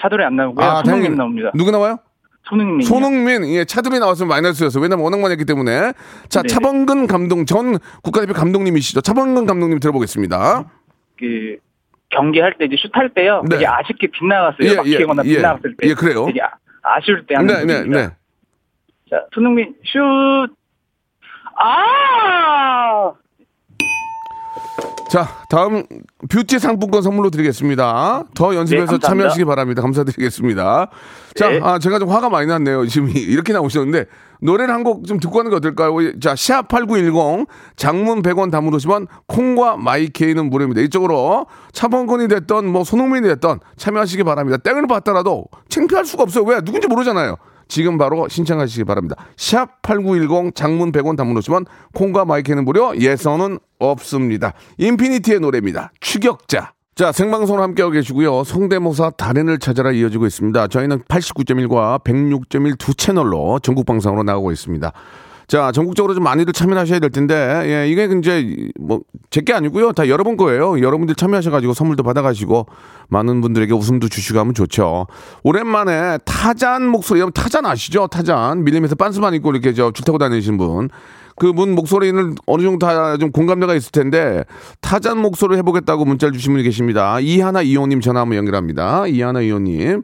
차돌이 안 나오고요. 아, 다행이네. 나옵니다. 누구 나와요? 손흥민. 손흥민, 예, 차둘이 나왔으면 마이너스였어요. 왜냐면 워낙 많이 했기 때문에. 자, 네. 차범근 감독, 전 국가대표 감독님이시죠. 차범근 감독님 들어보겠습니다. 그 경기할 때 이제 슛할 때요. 네. 되게 아쉽게 빗나갔어요. 예, 막히거나 예, 예. 빗나갔을 때. 예, 그래요. 되게 아, 아쉬울 때 하는 네, 네. 네. 자, 손흥민 슛. 아! 자, 다음 뷰티 상품권 선물로 드리겠습니다. 더 연습해서 네. 참여하시기 바랍니다. 감사드리겠습니다. 자, 네. 아, 제가 좀 화가 많이 났네요. 지금 이렇게 나오셨는데 노래를 한 곡 좀 듣고 하는 게 어떨까요? 자, 샵8910 장문 100원 담으시면 콩과 마이케이는 무료입니다. 이쪽으로 차범근이 됐던 뭐 손흥민이 됐던 참여하시기 바랍니다. 땡을 받더라도 창피할 수가 없어요. 왜? 누군지 모르잖아요. 지금 바로 신청하시기 바랍니다. 샵 8910 장문 100원 담으시면 콩과 마이크는 무료 예선은 없습니다. 인피니티의 노래입니다. 추격자. 자, 생방송을 함께하고 계시고요. 성대모사 달인을 찾아라 이어지고 있습니다. 저희는 89.1과 106.1 두 채널로 전국 방송으로 나가고 있습니다. 자, 전국적으로 좀 많이들 참여하셔야 될 텐데, 예, 이게 이제 뭐, 제게 아니고요. 다 여러분 거예요. 여러분들 참여하셔가지고 선물도 받아가시고, 많은 분들에게 웃음도 주시고 하면 좋죠. 오랜만에 타잔 목소리, 여러분 타잔 아시죠? 타잔. 밀림에서 빤스만 입고 이렇게 저 줄 타고 다니시는 분. 그분 목소리는 어느 정도 다 좀 공감대가 있을 텐데, 타잔 목소리를 해보겠다고 문자를 주신 분이 계십니다. 이하나 이호님 전화 한번 연결합니다. 이하나 이호님.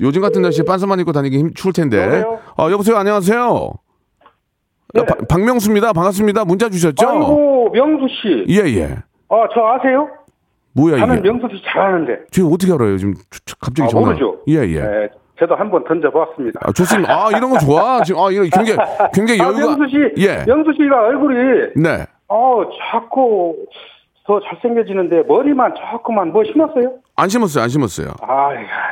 요즘 같은 날씨에 빤스만 입고 다니기 힘, 추울 텐데. 여보세요? 어, 여보세요? 안녕하세요? 아, 바- 박명수입니다. 반갑습니다. 문자 주셨죠? 네. 아이고 명수 씨. 예, 예. 아저 아세요? 뭐야, 저는 이게? 명수 씨 잘하는데. 지금 어떻게 알아요? 지금 갑자기 아, 전화. 모르죠. 예, 예. 네, 저도 한번 던져보았습니다. 아, 좋습니다. 아, 이런 거 좋아. 지금, 아, 이런 굉장히, 굉장히 아, 여유가. 명수 씨, 예. 명수 씨가 얼굴이 네. 어 자꾸 더 잘생겨지는데 머리만 자꾸만 뭐 심었어요? 안 심었어요, 안 심었어요. 아,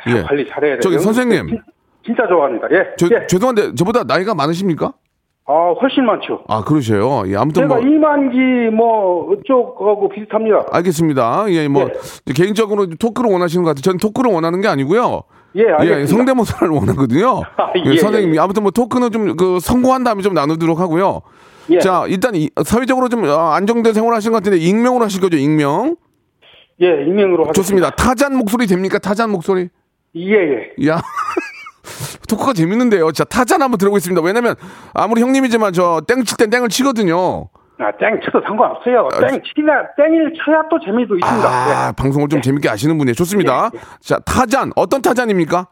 예. 관리 잘해야 돼. 저기 선생님. 진- 진짜 좋아합니다. 예. 저, 예. 죄송한데, 저보다 나이가 많으십니까? 아 훨씬 많죠. 아, 그러세요. 예, 아무튼 제가 뭐. 이만기 뭐 어쪽하고 비슷합니다. 알겠습니다. 예, 뭐, 개인적으로 토크를 원하시는 것 같아요. 저는 토크를 원하는 게 아니고요. 예, 알겠습니다. 성대모사를 원하거든요. 아, 예, 예, 선생님, 예. 아무튼 뭐 토크는 좀 그 성공한 다음에 좀 나누도록 하고요. 예. 자, 일단 이, 사회적으로 좀 어, 안정된 생활 하시는 것 같은데 익명으로 하실 거죠, 익명? 예, 익명으로 하겠습니다. 좋습니다. 타잔 목소리 됩니까? 타잔 목소리? 예, 예. 야. 토크가 재밌는데요. 자, 타잔 한번 들어보겠습니다. 왜냐면 아무리 형님이지만 저 땡 칠 땐 땡을 치거든요. 아, 땡 쳐도 상관없어요. 땡 치나 땡을 쳐야 또 재미도 있습니다. 아, 방송을 좀 재밌게 아시는 분이에요. 좋습니다. 자, 타잔. 어떤 타잔입니까?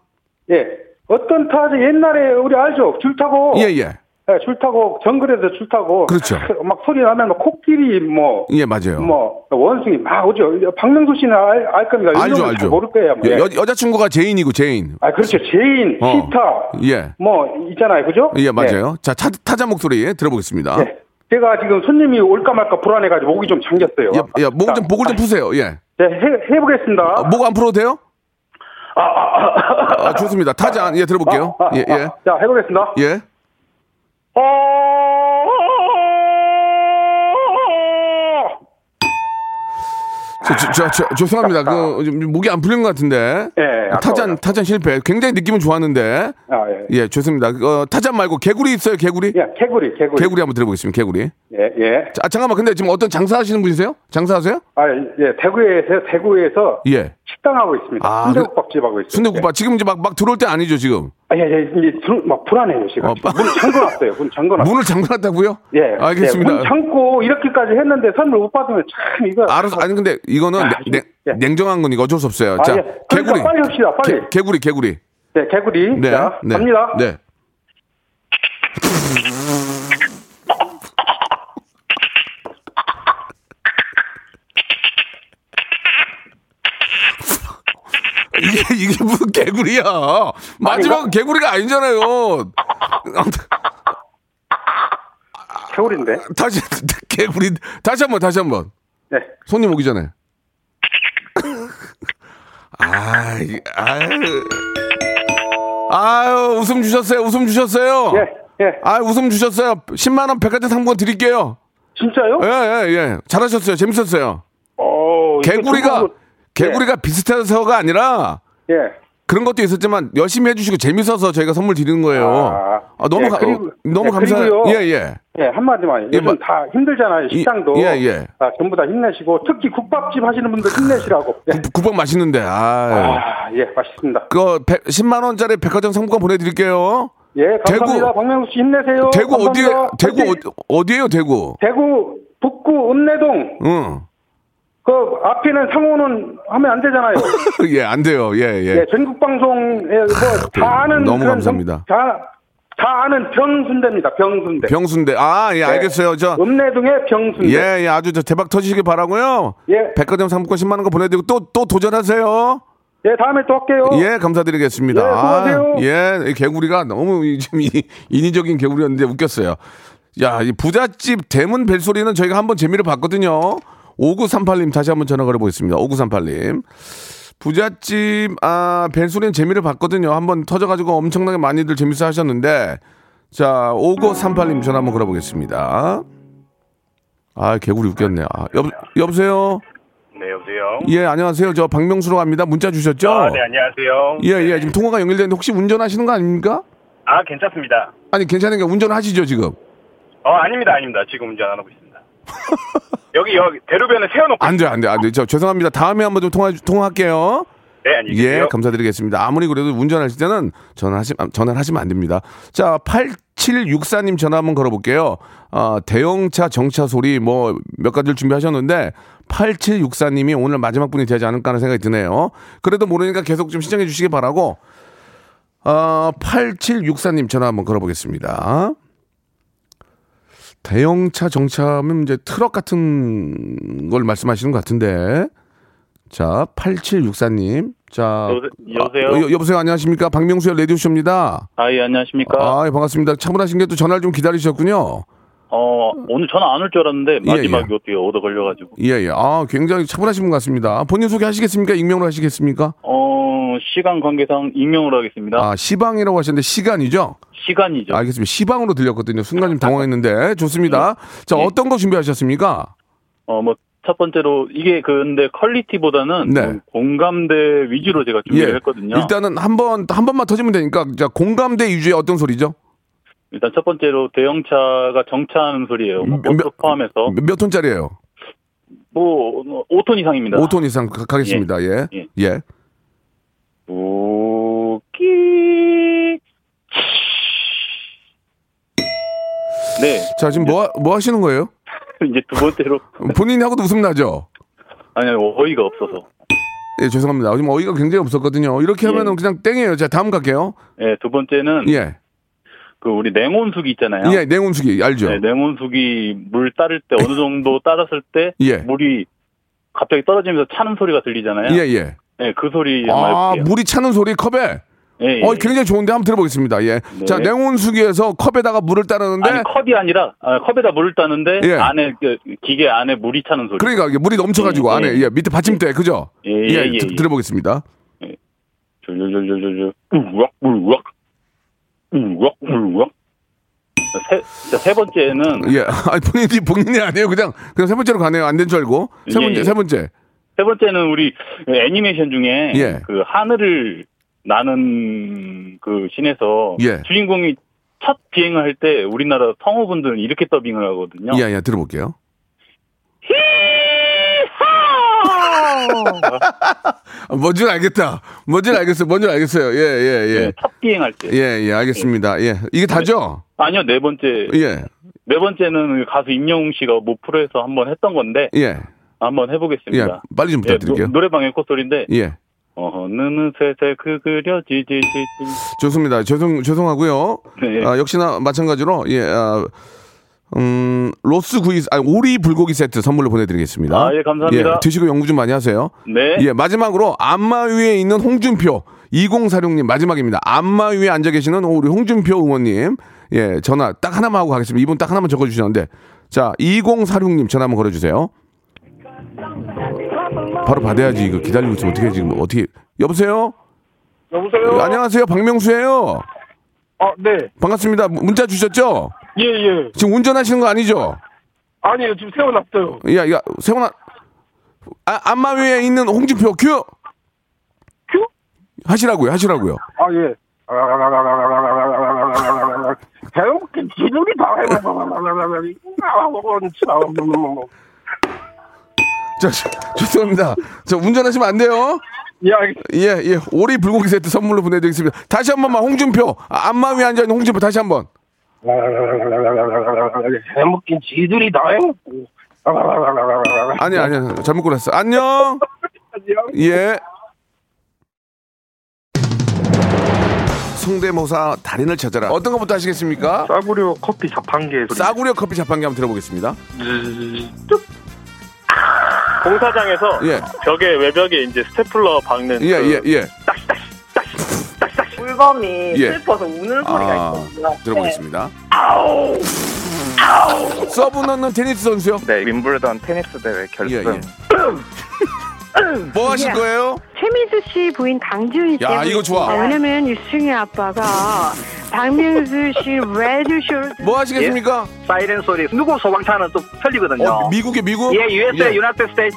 예. 예. 어떤 타잔 옛날에 우리 알죠? 줄 타고 예, 예. 예, 줄 타고 정글에서 줄 타고 그렇죠. 막 소리 나면 막 코끼리 뭐 예, 맞아요. 뭐 원숭이 막 오죠. 박명수 씨는 알, 알 겁니다. 알죠, 알죠. 모를 거예요. 뭐. 여, 예. 여- 여자친구가 제인이고 제인. 아 그렇죠. 제인, 어. 치타, 예. 뭐 있잖아요, 그죠? 예, 맞아요. 자, 타, 타잔 목소리 들어보겠습니다. 예. 제가 지금 손님이 올까 말까 불안해가지고 목이 좀 잠겼어요. 예, 예, 목 좀, 목을 좀 푸세요. 예. 네, 해, 해보겠습니다. 아, 목안 풀어도 돼요? 아, 좋습니다. 타자, 예, 들어볼게요. 아, 아, 예, 예. 아, 자, 해보겠습니다. 예. 저, 저, 저, 저, 죄송합니다. 그, 좀 목이 안 풀린 것 같은데. 예, 아, 타잔. 타잔 실패. 굉장히 느낌은 좋았는데. 아, 예. 예, 좋습니다. 어, 타잔 말고 개구리 있어요, 개구리? 예, 개구리, 개구리. 개구리 한번 들어보겠습니다, 개구리. 예, 예. 자, 아, 잠깐만. 근데 지금 어떤 장사하시는 분이세요? 장사하세요? 아, 예, 대구에서, 대구에서 예. 식당하고 있습니다. 아, 순대국밥집 하고 있어요. 순대국밥. 지금 이제 막, 막 들어올 때 아니죠, 지금? 아, 예, 예, 이제 들, 막 불안해요, 지금. 어, 빠- 문 잠궈놨어요, 문 잠궈놨어요. 문을 잠궈놨다고요? 예. 알겠습니다. 예, 문 잠고 이렇게까지 했는데 선물 못 받으면 참 이거. 알아서, 아니, 근데 이거는 아, 냉, 예. 냉정한 거니까 어쩔 수 없어요. 아, 자, 예. 그러니까 개구리. 빨리 합시다, 빨리. 개, 개구리, 개구리. 네, 개구리. 네. 자, 네. 갑니다. 네. 이게, 이게 무슨 개구리야. 마지막은 개구리가 아니잖아요. 개구리인데. 다시, 개구리. 다시 한 번, 다시 한 번. 네. 손님 오기 전에. 아, 이- 아유. 아유, 웃음 주셨어요. 웃음 주셨어요. 예, 예. 아, 웃음 주셨어요. 10만 원 백화점 상품권 드릴게요. 진짜요? 예, 예, 예. 잘하셨어요. 재밌었어요. 어, 개구리가 정말- 개구리가 비슷해서가 아니라 예. 그런 것도 있었지만 열심히 해주시고 재밌어서 저희가 선물 드리는 거예요. 아, 너무 예, 가, 그리고- 어, 너무 예, 감사해요. 그리고요. 예, 예. 예, 한마디만. 예, 요즘 뭐- 다 힘들잖아요. 식당도. 예, 예. 아, 전부 다 힘내시고, 특히 국밥집 하시는 분들 힘내시라고. 예. 국- 국밥 맛있는데. 아. 아, 예, 맛있습니다. 그 10만 원짜리 백화점 상품권 보내드릴게요. 예, 감사합니다. 대구- 박명수 씨 힘내세요. 대구 어디에 감사합니다. 대구! 어디, 어디에요 대구? 대구 북구 읍내동 응. 그 앞에는 상호는 하면 안 되잖아요. 예, 안 돼요. 예, 예. 예, 전국 방송에 뭐다 아는 너무 감사합니다. 정- 다, 다 아는 병순대입니다. 병순대. 병순대. 아, 예, 알겠어요. 저 읍내동의 병순대. 예, 예, 아주 저 대박 터지시길 바라고요. 예. 백화점 상품권 10만 원거 보내 드리고 또 또 도전하세요. 예, 다음에 또 할게요. 예, 감사드리겠습니다. 예, 수고하세요. 아, 예, 이 개구리가 너무 이- 인위적인 개구리였는데 웃겼어요. 야, 이 부잣집 대문 벨소리는 저희가 한번 재미를 봤거든요. 5938님 다시 한번 전화 걸어보겠습니다. 5938님. 부잣집, 아, 벨소리는 재미를 봤거든요. 한번 터져가지고 엄청나게 많이들 재밌어 하셨는데. 자, 5938님 전화 한번 걸어보겠습니다. 아, 개구리 웃겼네. 아, 여, 여보세요? 네, 여보세요? 예, 안녕하세요. 저 박명수로 갑니다. 문자 주셨죠? 아, 네, 안녕하세요. 예, 예. 지금 통화가 연결되는데 혹시 운전하시는 거 아닙니까? 아, 괜찮습니다. 아니, 괜찮은 게 운전하시죠, 지금? 어, 아닙니다, 아닙니다. 지금 운전 안 하고 있습니다. 여기, 여기, 대로변에 세워놓고. 안 돼, 안 돼, 안 돼. 저 죄송합니다. 다음에 한번 좀 통화, 통화할게요. 네, 안녕히 예, 계세요. 감사드리겠습니다. 아무리 그래도 운전하실 때는 전화하시, 전화를 하시면 안 됩니다. 자, 8764님 전화 한번 걸어볼게요. 아, 대형차, 정차 소리 뭐 몇 가지를 준비하셨는데 8764님이 오늘 마지막 분이 되지 않을까 하는 생각이 드네요. 그래도 모르니까 계속 좀 시청해 주시기 바라고 아, 8764님 전화 한번 걸어보겠습니다. 대형차, 정차면 이제 트럭 같은 걸 말씀하시는 것 같은데. 자, 8764님. 자. 여보세- 여보세요? 아, 여, 여보세요. 안녕하십니까? 박명수의 라디오쇼입니다. 아, 예, 안녕하십니까. 아, 예, 반갑습니다. 차분하신 게 또 전화를 좀 기다리셨군요. 어, 오늘 전화 안 올 줄 알았는데, 예, 마지막에 예. 어떻게 얻어 걸려 가지고. 예, 예. 아, 굉장히 차분하신 분 같습니다. 아, 본인 소개 하시겠습니까? 익명으로 하시겠습니까? 어, 시간 관계상 익명으로 하겠습니다. 아, 시방이라고 하셨는데 시간이죠? 시간이죠. 알겠습니다. 시방으로 들렸거든요. 순간 좀 당황했는데. 좋습니다. 자, 어떤 거 준비하셨습니까? 어, 뭐, 첫 번째로, 이게 근데 퀄리티보다는 네. 좀 공감대 위주로 제가 준비를 했거든요. 일단은 한 번, 한 번만 터지면 되니까, 자, 공감대 위주의 어떤 소리죠? 일단 첫 번째로 대형차가 정차하는 소리예요. 뭐, 모터 포함해서. 몇, 몇 톤짜리예요? 뭐, 5톤 이상입니다. 5톤 이상 가, 가겠습니다. 예. 예. 예. 우 네. 자, 지금 뭐, 하- 뭐 하시는 거예요? 이제 두 번째로. 본인이 하고도 웃음 나죠? 아니, 어이가 없어서. 예, 죄송합니다. 지금 어이가 굉장히 없었거든요. 이렇게 하면은 그냥 땡이에요. 자, 다음 갈게요. 예, 두 번째는 예. 그 우리 냉온수기 있잖아요. 예, 냉온수기 알죠? 네, 냉온수기 물 따를 때 어느 정도 따랐을 때 예. 물이 갑자기 떨어지면서 차는 소리가 들리잖아요. 예, 예. 네, 그 소리 아. 물이 차는 소리 컵에. 예, 예. 어, 굉장히 좋은데 한번 들어보겠습니다. 예. 네. 자, 냉온수기에서 컵에다가 물을 따르는데 아니 컵이 아니라 아, 컵에다 물을 따는데 예. 안에 그 기계 안에 물이 차는 소리. 그러니까 이게 물이 넘쳐 가지고 예, 안에 예. 예, 밑에 받침대 그죠? 예, 예, 예, 드- 예. 들어보겠습니다. 졸졸졸졸졸 우악 우악 우악 우악. 세, 자, 세 번째는 예. 아니 본인이 본인이 아니에요. 그냥 그냥 세 번째로 가네요. 안 된 줄 알고. 세 예, 번째 예. 세 번째. 세 번째는 우리 애니메이션 중에 예. 그 하늘을 나는 그 신에서 예. 주인공이 첫 비행을 할 때 우리나라 성우분들은 이렇게 더빙을 하거든요. 예, 예, 들어볼게요. 아, 뭔지 알겠다. 뭔지 알겠어요. 뭔지 알겠어요. 예, 예, 예. 네, 첫 비행할 때. 예, 예, 알겠습니다. 예. 이게 다죠? 아니요, 네 번째. 예. 네 번째는 가수 임영웅 씨가 모 프로에서 한번 했던 건데 예. 한번 해보겠습니다. 예. 빨리 좀 부탁드릴게요. 노, 노래방의 콧소리인데 예. 어느 새새 그 그려지지 좋습니다. 죄송 죄송하고요. 네. 아, 역시나 마찬가지로 예. 아, 음, 로스 구이 아, 오리 불고기 세트 선물로 보내 드리겠습니다. 아, 예, 감사합니다. 예, 드시고 연구 좀 많이 하세요. 네. 예, 마지막으로 안마 위에 있는 홍준표 2046님 마지막입니다. 안마 위에 앉아 계시는 우리 홍준표 의원님. 예, 전화 딱 하나만 하고 가겠습니다. 이분 딱 하나만 적어 주시는데. 자, 2046님 전화 한번 걸어 주세요. 바로 받아야지. 이거 기다리고 있으면 어떻게 지금 어떻게 여보세요? 여보세요? 예, 안녕하세요. 박명수예요. 아, 네. 반갑습니다. 문자 주셨죠? 예, 예. 지금 운전하시는 거 아니죠? 아니요, 지금 세워놨어요. 야, 야, 세훈아. 아, 안마 위에 있는 홍준표 큐. 큐? 하시라고요. 하시라고요. 아, 예. 배우게 지들이 다 자, 저- 죄송합니다. 저 운전하시면 안 돼요. 예. 예, 예. 오리 불고기 세트 선물로 보내드리겠습니다. 다시 한 번만 홍준표. 아, 안마 위에 앉아 있는 홍준표 다시 한 번. 해먹긴 지들이 다 해먹고. 아니, 아니, 잘못 골랐어. 안녕. 예. 성대모사 달인을 찾아라. 어떤 것부터 하시겠습니까? 싸구려 커피 자판기 소리. 싸구려 커피 자판기 한번 들어보겠습니다. 공사장에서 예. 벽에 외벽에 이제 스테플러 박는 예, 그 예, 예. 물범이 예. 슬퍼서 우는 소리가 아, 있거든요. 들어보겠습니다. 아우. 서브 넣는 테니스 선수요? 네, 윔블던 테니스 대회 결승. 예, 예. 뭐 하실 거예요? 최민수 씨 부인 강주은 씨. 야, 이거 좋아. 아, 왜냐면 유승희 아빠가 박명수 씨 라디오쇼를 뭐 하시겠습니까? 사이렌 소리 누구 소방차는 또 틀리거든요. 어, 미국에 미국? 예, USA, 예. United State.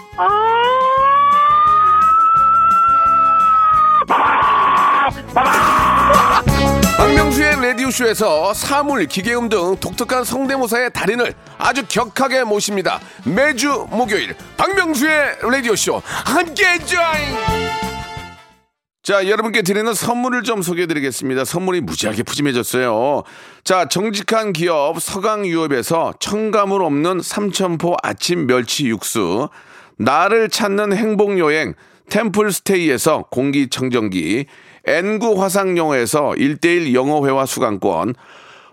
박명수의 라디오쇼에서 사물, 기계음 등 독특한 성대모사의 달인을 아주 격하게 모십니다. 매주 목요일 박명수의 라디오쇼 함께 join! 자, 여러분께 드리는 선물을 좀 소개해 드리겠습니다. 선물이 무지하게 푸짐해졌어요. 자, 정직한 기업 서강유업에서 청가물 없는 삼천포 아침 멸치 육수, 나를 찾는 행복여행 템플스테이에서 공기청정기, N구 화상영어에서 1대1 영어회화 수강권,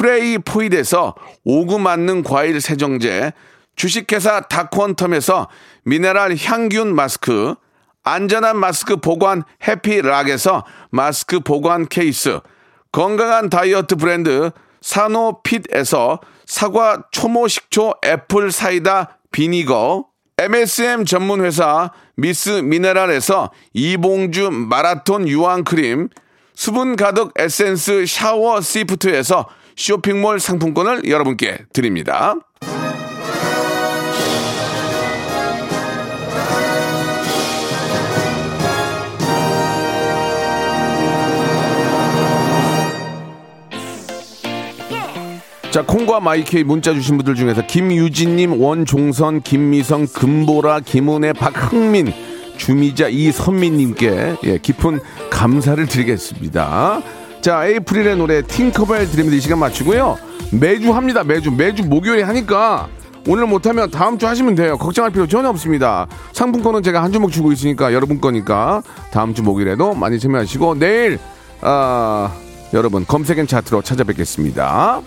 프레이 포일에서 오구 맞는 과일 세정제, 주식회사 다콘텀에서 미네랄 항균 마스크, 안전한 마스크 보관 해피락에서 마스크 보관 케이스, 건강한 다이어트 브랜드 사노핏에서 사과 초모 식초 apple cider vinegar, MSM 전문 회사 미스 미네랄에서 이봉주 마라톤 유황 크림, 수분 가득 에센스 샤워 시프트에서 쇼핑몰 상품권을 여러분께 드립니다. 자, 콩과 마이케이 문자 주신 분들 중에서 김유진님, 원종선, 김미성, 금보라, 김은혜, 박흥민, 주미자, 이선민님께 예, 깊은 감사를 드리겠습니다. 자, 에이프릴의 노래 팅커벨 드리면서 이 시간 마치고요. 매주 합니다. 매주. 매주 목요일에 하니까 오늘 못하면 다음 주 하시면 돼요. 걱정할 필요 전혀 없습니다. 상품권은 제가 한 주먹 주고 있으니까 여러분 거니까 다음 주 목요일에도 많이 참여하시고 내일 아, 여러분 검색엔 차트로 찾아뵙겠습니다.